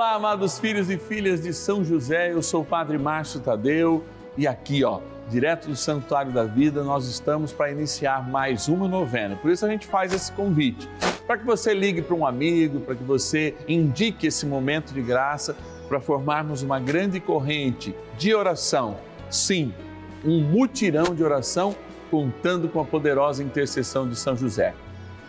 Olá, amados filhos e filhas de São José, eu sou o Padre Márcio Tadeu e aqui, ó, direto do Santuário da Vida, nós estamos para iniciar mais uma novena. Por isso a gente faz esse convite, para que você ligue para um amigo, para que você indique esse momento de graça para formarmos uma grande corrente de oração. Sim, um mutirão de oração contando com a poderosa intercessão de São José.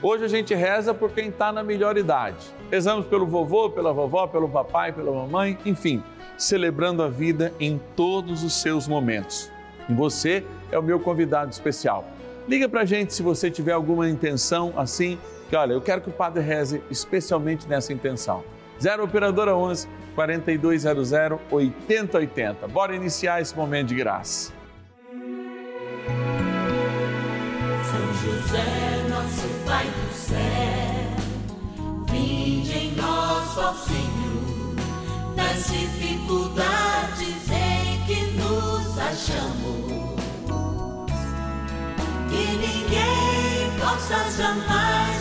Hoje a gente reza por quem está na melhor idade. Rezamos pelo vovô, pela vovó, pelo papai, pela mamãe, enfim, celebrando a vida em todos os seus momentos. E você é o meu convidado especial. Liga para a gente se você tiver alguma intenção assim, que olha, eu quero que o Padre reze especialmente nessa intenção. 0 Operadora 11 4200 8080. Bora iniciar esse momento de graça. São José, dificuldades em que nos achamos. Que ninguém possa jamais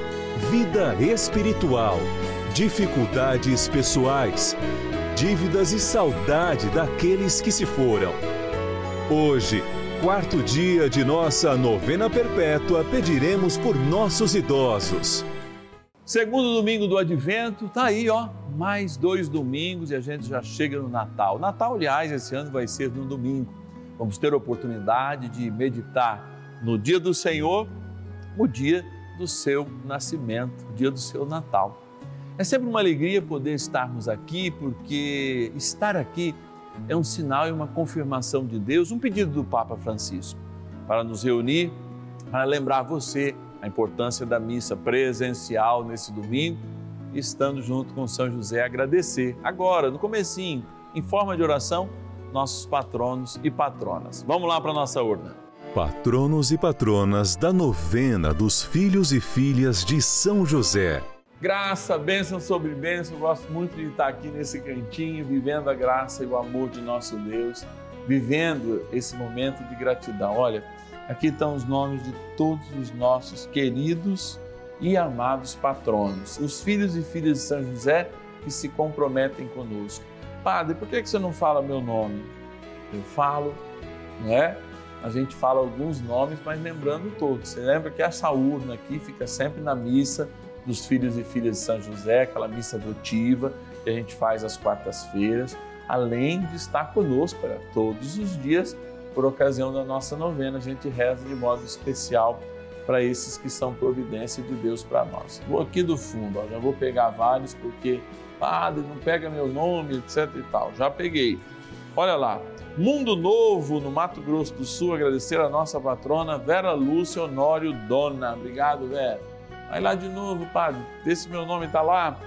vida espiritual, dificuldades pessoais, dívidas e saudade daqueles que se foram. Hoje, quarto dia de nossa novena perpétua, pediremos por nossos idosos. Segundo domingo do Advento, tá aí, ó, mais dois domingos e a gente já chega no Natal. Natal, aliás, esse ano vai ser no domingo. Vamos ter a oportunidade de meditar no dia do Senhor, o dia do seu nascimento, dia do seu Natal. É sempre uma alegria poder estarmos aqui, porque estar aqui é um sinal e uma confirmação de Deus, um pedido do Papa Francisco, para nos reunir, para lembrar você a importância da missa presencial nesse domingo, estando junto com São José, agradecer agora, no comecinho, em forma de oração, nossos patronos e patronas. Vamos lá para a nossa urna. Patronos e patronas da novena dos filhos e filhas de São José. Graça, bênção sobre bênção, gosto muito de estar aqui nesse cantinho, vivendo a graça e o amor de nosso Deus, vivendo esse momento de gratidão. Olha, aqui estão os nomes de todos os nossos queridos e amados patronos, os filhos e filhas de São José que se comprometem conosco. Padre, por que você não fala meu nome? Eu falo, não é? A gente fala alguns nomes, mas lembrando todos. Você lembra que essa urna aqui fica sempre na missa dos filhos e filhas de São José, aquela missa votiva que a gente faz às quartas-feiras, além de estar conosco para todos os dias, por ocasião da nossa novena, a gente reza de modo especial para esses que são providência de Deus para nós. Vou aqui do fundo, ó, já vou pegar vários, porque, padre, não pega meu nome, etc e tal. Já peguei. Olha lá, Mundo Novo, no Mato Grosso do Sul, agradecer a nossa patrona Vera Lúcia Honório Dona. Obrigado, Vera. Vai lá de novo, padre, vê se meu nome está lá.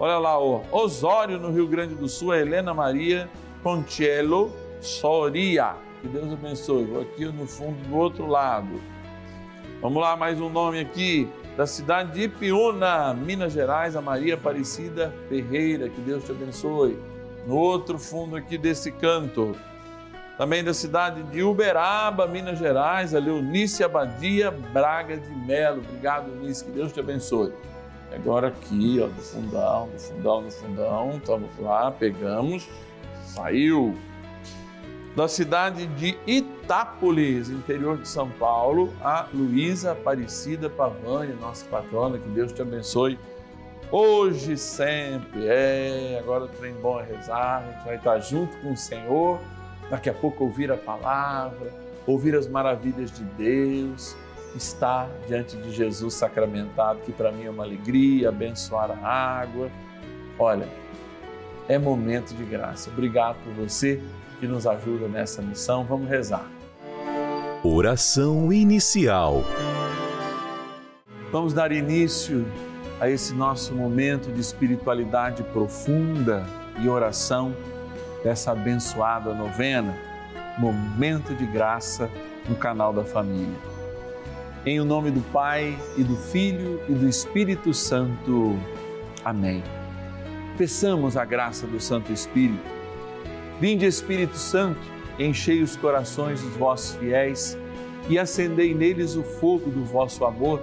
Olha lá, ó. Osório, no Rio Grande do Sul, a Helena Maria Pontiello Soria. Que Deus abençoe. Vou aqui no fundo do outro lado. Vamos lá, mais um nome aqui. Da cidade de Ipiúna, Minas Gerais, a Maria Aparecida Ferreira. Que Deus te abençoe. No outro fundo aqui desse canto, também da cidade de Uberaba, Minas Gerais, a Leonice Abadia Braga de Melo. Obrigado, Eunice, que Deus te abençoe. Agora aqui, ó, no fundão, no fundão, no fundão, estamos lá, pegamos, saiu. Da cidade de Itápolis, interior de São Paulo, a Luísa Aparecida Pavani, nossa patrona, que Deus te abençoe. Hoje e sempre. É, agora o trem bom é rezar, a gente vai estar junto com o Senhor, daqui a pouco ouvir a palavra, ouvir as maravilhas de Deus, estar diante de Jesus sacramentado, que para mim é uma alegria, abençoar a água. Olha, é momento de graça. Obrigado por você que nos ajuda nessa missão. Vamos rezar. Oração inicial. Vamos dar início a esse nosso momento de espiritualidade profunda e oração dessa abençoada novena, Momento de Graça no canal da Família. Em o nome do Pai e do Filho e do Espírito Santo. Amém. Peçamos a graça do Santo Espírito. Vinde, Espírito Santo, enchei os corações dos vossos fiéis e acendei neles o fogo do vosso amor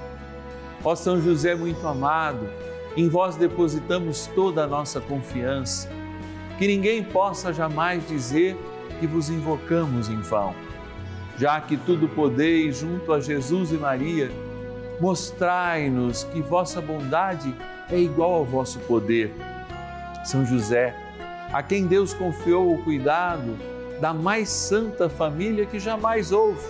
Ó São José muito amado, em vós depositamos toda a nossa confiança. Que ninguém possa jamais dizer que vos invocamos em vão. Já que tudo podeis junto a Jesus e Maria, mostrai-nos que vossa bondade é igual ao vosso poder. São José, a quem Deus confiou o cuidado da mais santa família que jamais houve.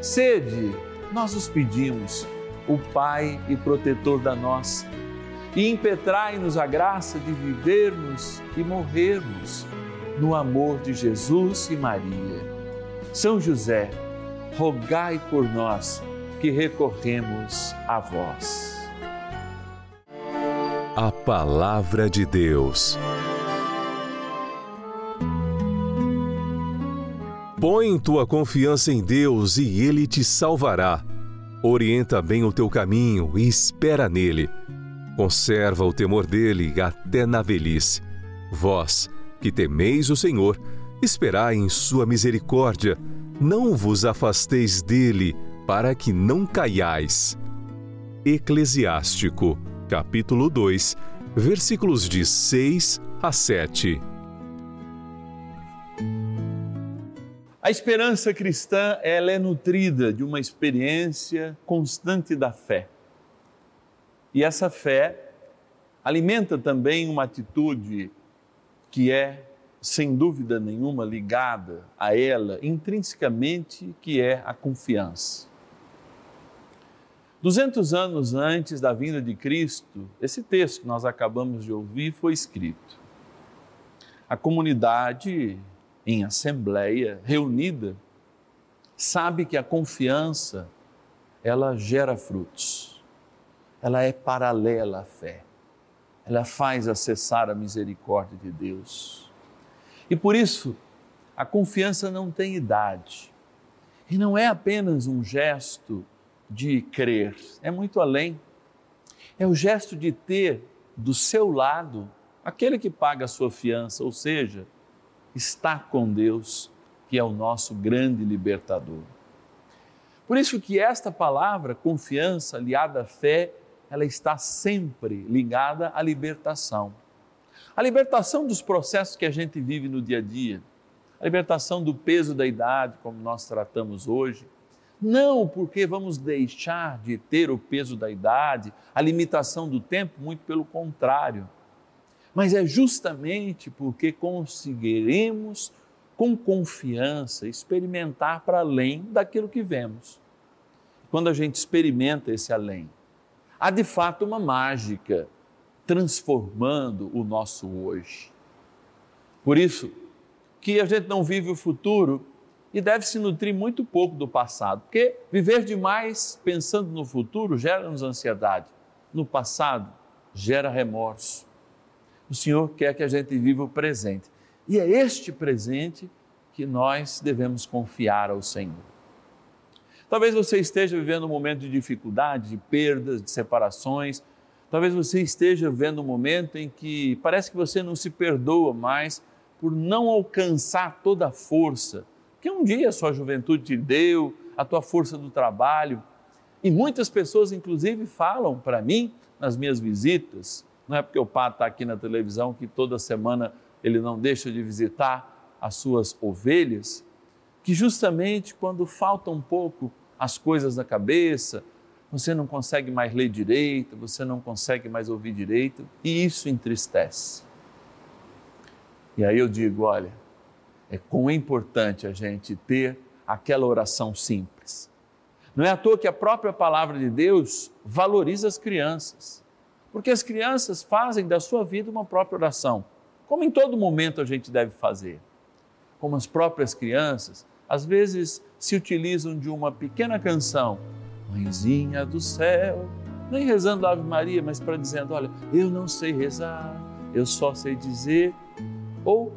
Sede, nós os pedimos o Pai e protetor da nossa, e impetrai-nos a graça de vivermos e morrermos no amor de Jesus e Maria. São José, rogai por nós que recorremos a vós. A Palavra de Deus. Põe tua confiança em Deus e Ele te salvará. Orienta bem o teu caminho e espera nele. Conserva o temor dele até na velhice. Vós, que temeis o Senhor, esperai em sua misericórdia. Não vos afasteis dele, para que não caiais. Eclesiástico, capítulo 2, versículos de 6 a 7. A esperança cristã, ela é nutrida de uma experiência constante da fé. E essa fé alimenta também uma atitude que é, sem dúvida nenhuma, ligada a ela intrinsecamente, que é a confiança. Duzentos anos antes da vinda de Cristo, esse texto que nós acabamos de ouvir foi escrito. A comunidade em assembleia, reunida, sabe que a confiança ela gera frutos. Ela é paralela à fé. Ela faz acessar a misericórdia de Deus. E por isso, a confiança não tem idade. E não é apenas um gesto de crer, é muito além. É o gesto de ter do seu lado aquele que paga a sua fiança, ou seja, estar com Deus, que é o nosso grande libertador. Por isso que esta palavra, confiança, aliada à fé, ela está sempre ligada à libertação. A libertação dos processos que a gente vive no dia a dia, a libertação do peso da idade, como nós tratamos hoje, não porque vamos deixar de ter o peso da idade, a limitação do tempo, muito pelo contrário mas é justamente porque conseguiremos, com confiança, experimentar para além daquilo que vemos. Quando a gente experimenta esse além, há de fato uma mágica transformando o nosso hoje. Por isso que a gente não vive o futuro e deve se nutrir muito pouco do passado, porque viver demais pensando no futuro gera-nos ansiedade, no passado gera remorso. O Senhor quer que a gente viva o presente e é este presente que nós devemos confiar ao Senhor. Talvez você esteja vivendo um momento de dificuldade, de perdas, de separações. Talvez você esteja vivendo um momento em que parece que você não se perdoa mais por não alcançar toda a força que um dia a sua juventude te deu, a tua força do trabalho. E muitas pessoas, inclusive, falam para mim nas minhas visitas, não é porque o padre está aqui na televisão que toda semana ele não deixa de visitar as suas ovelhas, que justamente quando falta um pouco as coisas da cabeça, você não consegue mais ler direito, você não consegue mais ouvir direito, e isso entristece. E aí eu digo, olha, é quão importante a gente ter aquela oração simples. Não é à toa que a própria palavra de Deus valoriza as crianças, porque as crianças fazem da sua vida uma própria oração como em todo momento a gente deve fazer. Como as próprias crianças, às vezes se utilizam de uma pequena canção, Mãezinha do céu, nem rezando a Ave Maria, mas para dizendo: Olha, eu não sei rezar, eu só sei dizer. Ou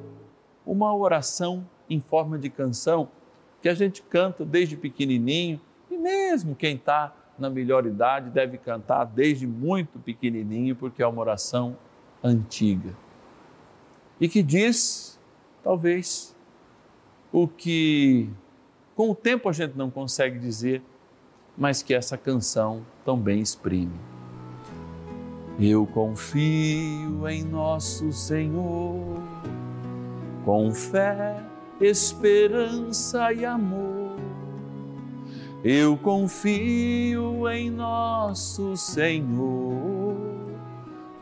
uma oração em forma de canção que a gente canta desde pequenininho e mesmo quem está na melhor idade deve cantar desde muito pequenininho, porque é uma oração antiga e que diz, talvez, o que com o tempo a gente não consegue dizer, mas que essa canção também exprime. Eu confio em nosso Senhor, com fé, esperança e amor. Eu confio em nosso Senhor,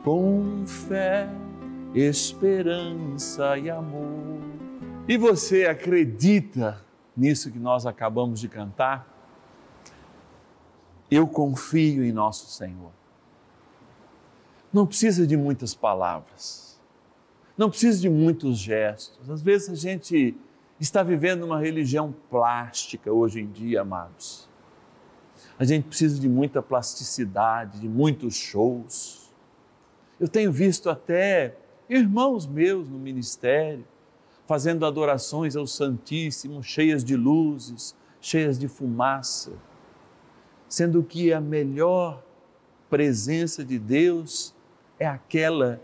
com fé, esperança e amor. E você acredita nisso que nós acabamos de cantar? Eu confio em nosso Senhor. Não precisa de muitas palavras, não precisa de muitos gestos. Às vezes a gente está vivendo uma religião plástica hoje em dia, amados. A gente precisa de muita plasticidade, de muitos shows. Eu tenho visto até irmãos meus no ministério, fazendo adorações ao Santíssimo, cheias de luzes, cheias de fumaça, sendo que a melhor presença de Deus é aquela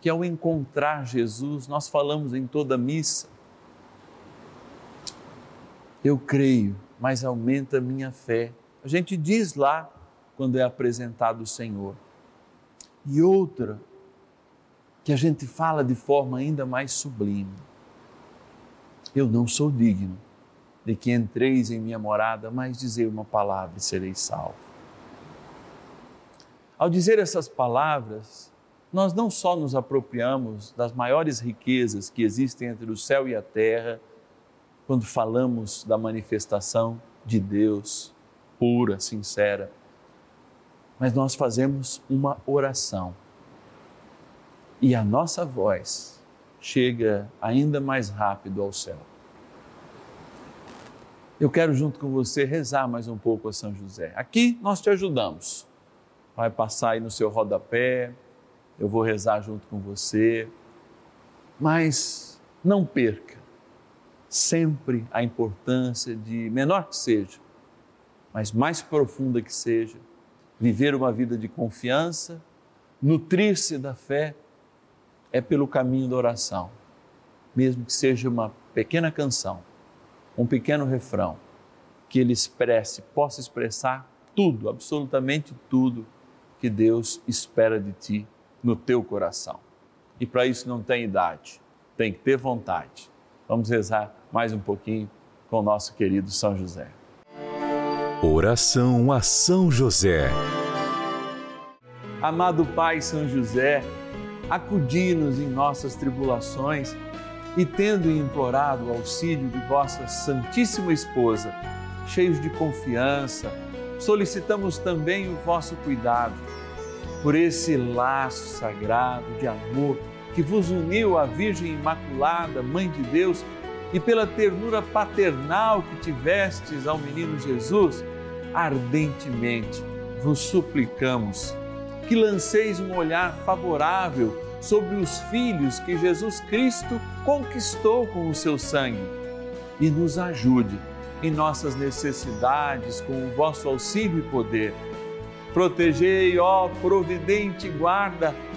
que ao encontrar Jesus, nós falamos em toda missa, eu creio, mas aumenta a minha fé. A gente diz lá quando é apresentado o Senhor. E outra, que a gente fala de forma ainda mais sublime. Eu não sou digno de que entreis em minha morada, mas dizer uma palavra e serei salvo. Ao dizer essas palavras, nós não só nos apropriamos das maiores riquezas que existem entre o céu e a terra, quando falamos da manifestação de Deus pura, sincera, mas nós fazemos uma oração e a nossa voz chega ainda mais rápido ao céu. Eu quero, junto com você, rezar mais um pouco a São José. Aqui nós te ajudamos. Vai passar aí no seu rodapé, eu vou rezar junto com você. Mas não perca sempre a importância de, menor que seja, mas mais profunda que seja, viver uma vida de confiança, nutrir-se da fé é pelo caminho da oração, mesmo que seja uma pequena canção, um pequeno refrão, que ele expresse, possa expressar tudo, absolutamente tudo que Deus espera de ti no teu coração. E para isso não tem idade, tem que ter vontade. Vamos rezar mais um pouquinho com o nosso querido São José. Oração a São José. Amado Pai São José, acudi-nos em nossas tribulações e, tendo implorado o auxílio de vossa Santíssima Esposa, cheios de confiança, solicitamos também o vosso cuidado. por esse laço sagrado de amor que vos uniu à Virgem Imaculada, Mãe de Deus, e pela ternura paternal que tivestes ao menino Jesus, ardentemente vos suplicamos que lanceis um olhar favorável sobre os filhos que Jesus Cristo conquistou com o seu sangue e nos ajude em nossas necessidades com o vosso auxílio e poder. Protegei, ó providente guarda,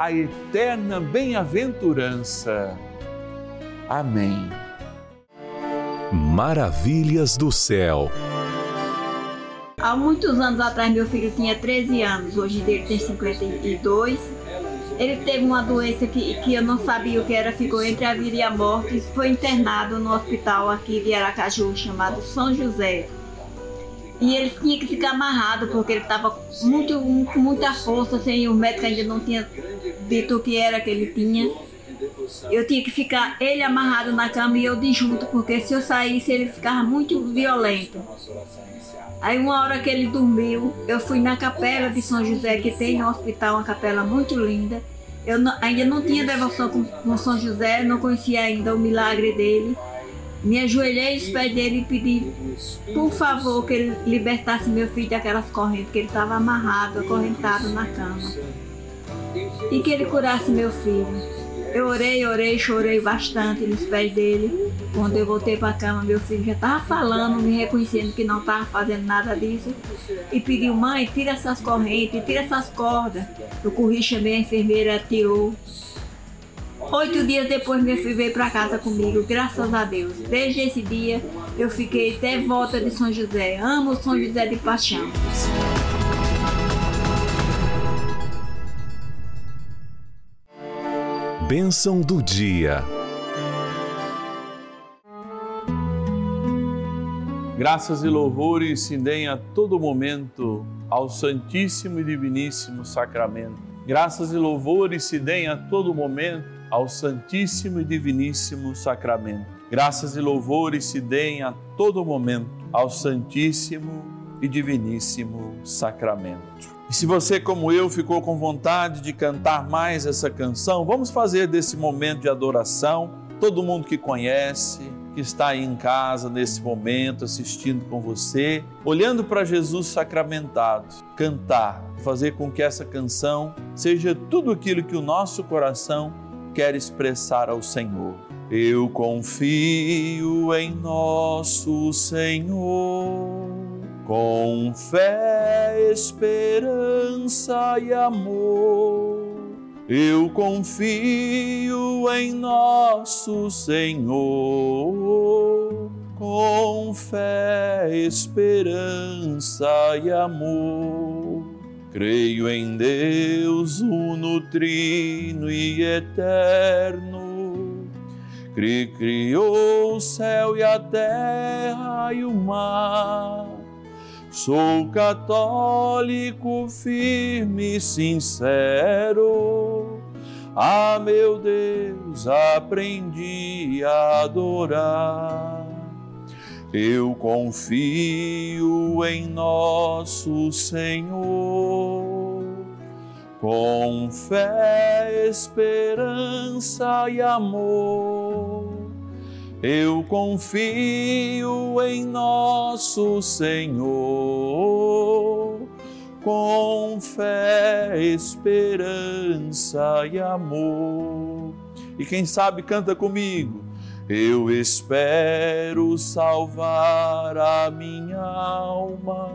a eterna bem-aventurança. Amém. Maravilhas do céu. Há muitos anos atrás, meu filho tinha 13 anos, hoje ele tem 52. Ele teve uma doença que, que eu não sabia o que era, ficou entre a vida e a morte. Foi internado no hospital aqui de Aracaju, chamado São José. E ele tinha que ficar amarrado, porque ele estava muito, com muita força, assim, o médico ainda não tinha dito o que era que ele tinha. Eu tinha que ficar ele amarrado na cama e eu de junto, porque se eu saísse ele ficava muito violento. Aí uma hora que ele dormiu, eu fui na capela de São José, que tem no hospital uma capela muito linda. Eu não, ainda não tinha devoção com, com São José, não conhecia ainda o milagre dele. Me ajoelhei aos pés dele e pedi, por favor, que ele libertasse meu filho daquelas correntes, que ele estava amarrado, acorrentado na cama e que ele curasse meu filho. Eu orei, orei, chorei bastante nos pés dele. Quando eu voltei para a cama, meu filho já estava falando, me reconhecendo que não estava fazendo nada disso. E pediu, mãe, tira essas correntes, tira essas cordas. Eu corri, chamei a enfermeira, tirou. Oito dias depois, meu filho veio para casa comigo, graças a Deus. Desde esse dia, eu fiquei até volta de São José. Amo São José de paixão. Bênção do dia. Graças e louvores se deem a todo momento ao Santíssimo e Diviníssimo Sacramento. Graças e louvores se deem a todo momento ao Santíssimo e Diviníssimo Sacramento. Graças e louvores se deem a todo momento ao Santíssimo e Diviníssimo Sacramento. E se você, como eu, ficou com vontade de cantar mais essa canção, vamos fazer desse momento de adoração. Todo mundo que conhece, que está aí em casa nesse momento, assistindo com você, olhando para Jesus sacramentado, cantar, fazer com que essa canção seja tudo aquilo que o nosso coração quer expressar ao Senhor. Eu confio em nosso Senhor com fé, esperança e amor. Eu confio em nosso Senhor, com fé, esperança e amor. Creio em Deus, uno, trino e eterno, que criou o céu e a terra e o mar Sou católico firme e sincero. Ah, meu Deus, aprendi a adorar. Eu confio em nosso Senhor, com fé, esperança e amor eu confio em nosso Senhor, com fé, esperança e amor. E quem sabe canta comigo. Eu espero salvar a minha alma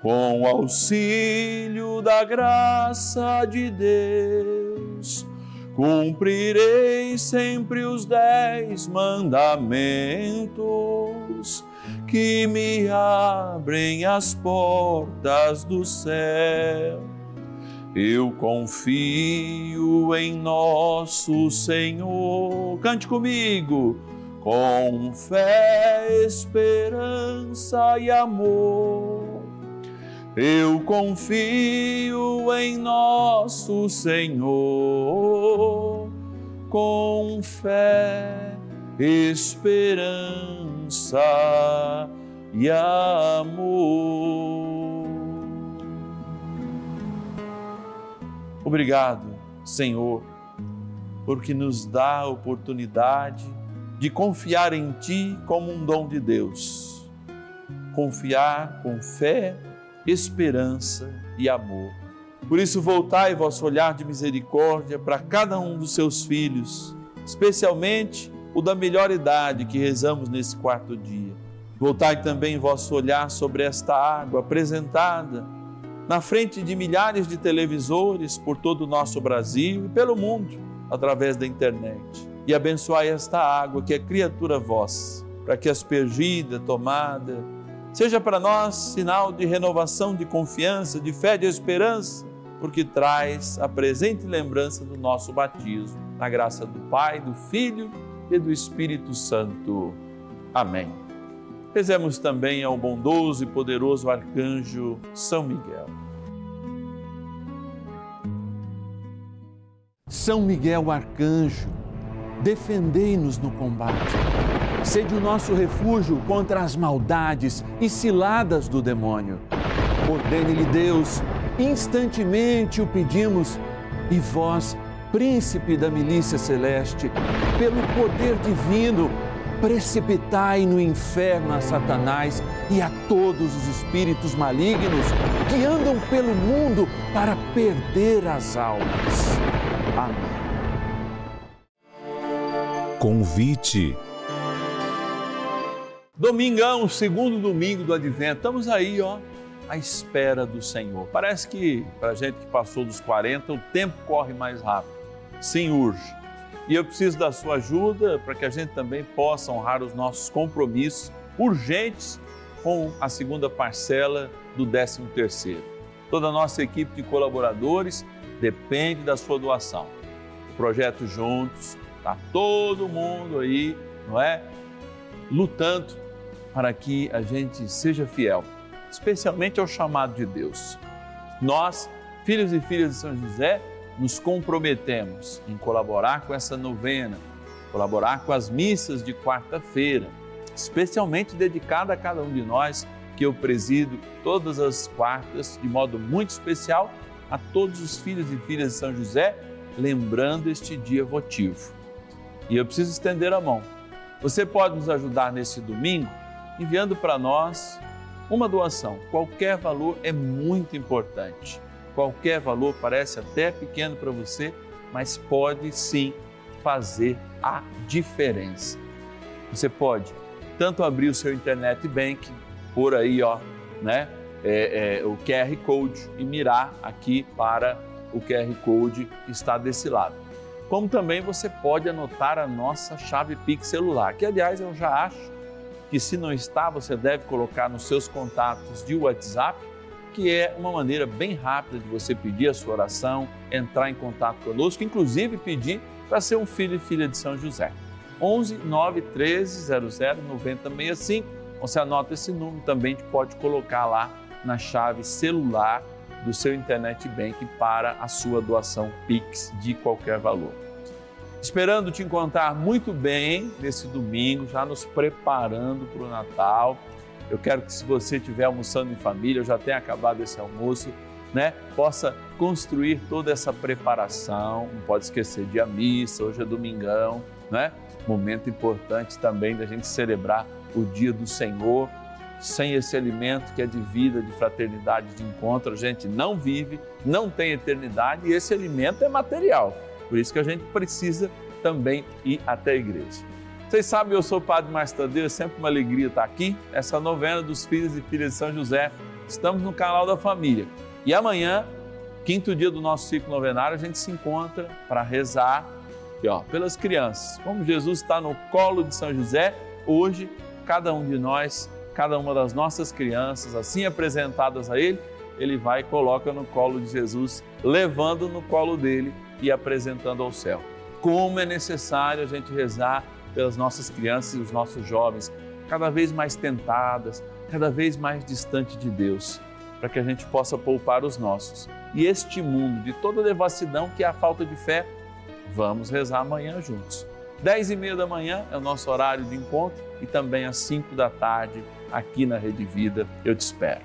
com auxílio da graça de Deus. Cumprirei sempre os dez mandamentos que me abrem as portas do céu. Eu confio em nosso Senhor. Cante comigo. Com fé, esperança e amor. Eu confio em nosso Senhor. Com fé, esperança e amor. Obrigado, Senhor, porque nos dá a oportunidade de confiar em Ti como um dom de Deus. Confiar com fé, esperança e amor. Por isso, voltai vosso olhar de misericórdia para cada um dos seus filhos, especialmente o da melhor idade que rezamos nesse quarto dia. Voltai também vosso olhar sobre esta água apresentada na frente de milhares de televisores por todo o nosso Brasil e pelo mundo, através da internet. E abençoai esta água que é criatura vossa, para que aspergida, tomada, seja para nós sinal de renovação de confiança, de fé, de esperança, porque traz a presente lembrança do nosso batismo, na graça do Pai, do Filho e do Espírito Santo. Amém. Rezemos também ao bondoso e poderoso arcanjo São Miguel. São Miguel arcanjo, defendei-nos no combate. Sede o nosso refúgio contra as maldades e ciladas do demônio. Ordene-lhe Deus, instantemente o pedimos, e vós, príncipe da milícia celeste, pelo poder divino, precipitai no inferno a Satanás e a todos os espíritos malignos que andam pelo mundo para perder as almas. Amém. Convite. Domingão, segundo domingo do Advento, estamos aí, ó, à espera do Senhor. Parece que, para gente que passou dos 40, o tempo corre mais rápido. Sim, urge. E eu preciso da sua ajuda para que a gente também possa honrar os nossos compromissos urgentes com a segunda parcela do 13 terceiro. Toda a nossa equipe de colaboradores depende da sua doação. O projeto Juntos, está todo mundo aí, não é? Lutando para que a gente seja fiel, especialmente ao chamado de Deus. Nós, filhos e filhas de São José, nos comprometemos em colaborar com essa novena, colaborar com as missas de quarta-feira, especialmente dedicada a cada um de nós, que eu presido todas as quartas, de modo muito especial, a todos os filhos e filhas de São José, lembrando este dia votivo. E eu preciso estender a mão. Você pode nos ajudar nesse domingo enviando para nós uma doação. Qualquer valor é muito importante qualquer valor parece até pequeno para você, mas pode sim fazer a diferença. Você pode tanto abrir o seu internet banking por aí, ó, né? É, é, o QR Code e mirar aqui para o QR Code que está desse lado. Como também você pode anotar a nossa chave Pix celular, que aliás eu já acho que se não está, você deve colocar nos seus contatos de WhatsApp que é uma maneira bem rápida de você pedir a sua oração, entrar em contato conosco, inclusive pedir para ser um filho e filha de São José. 11 9 13 00 9065. Você anota esse número também, a gente pode colocar lá na chave celular do seu internet bank para a sua doação Pix de qualquer valor. Esperando te encontrar muito bem nesse domingo, já nos preparando para o Natal eu quero que se você estiver almoçando em família, já tenha acabado esse almoço, né? Possa construir toda essa preparação. Não pode esquecer de a missa, hoje é domingão, né? Momento importante também da gente celebrar o dia do Senhor. Sem esse alimento que é de vida, de fraternidade, de encontro, a gente não vive, não tem eternidade e esse alimento é material. Por isso que a gente precisa também ir até a igreja. Vocês sabem, eu sou o Padre Márcio Tadeu, é sempre uma alegria estar aqui. Essa novena dos filhos e filhas de São José. Estamos no canal da família. E amanhã, quinto dia do nosso ciclo novenário, a gente se encontra para rezar aqui, ó, pelas crianças. Como Jesus está no colo de São José, hoje, cada um de nós, cada uma das nossas crianças, assim apresentadas a Ele, Ele vai e coloca no colo de Jesus, levando no colo dele e apresentando ao céu. Como é necessário a gente rezar pelas nossas crianças e os nossos jovens, cada vez mais tentadas, cada vez mais distante de Deus, para que a gente possa poupar os nossos. E este mundo de toda devassidão que é a falta de fé, vamos rezar amanhã juntos. Dez e meia da manhã é o nosso horário de encontro e também às cinco da tarde aqui na Rede Vida. Eu te espero.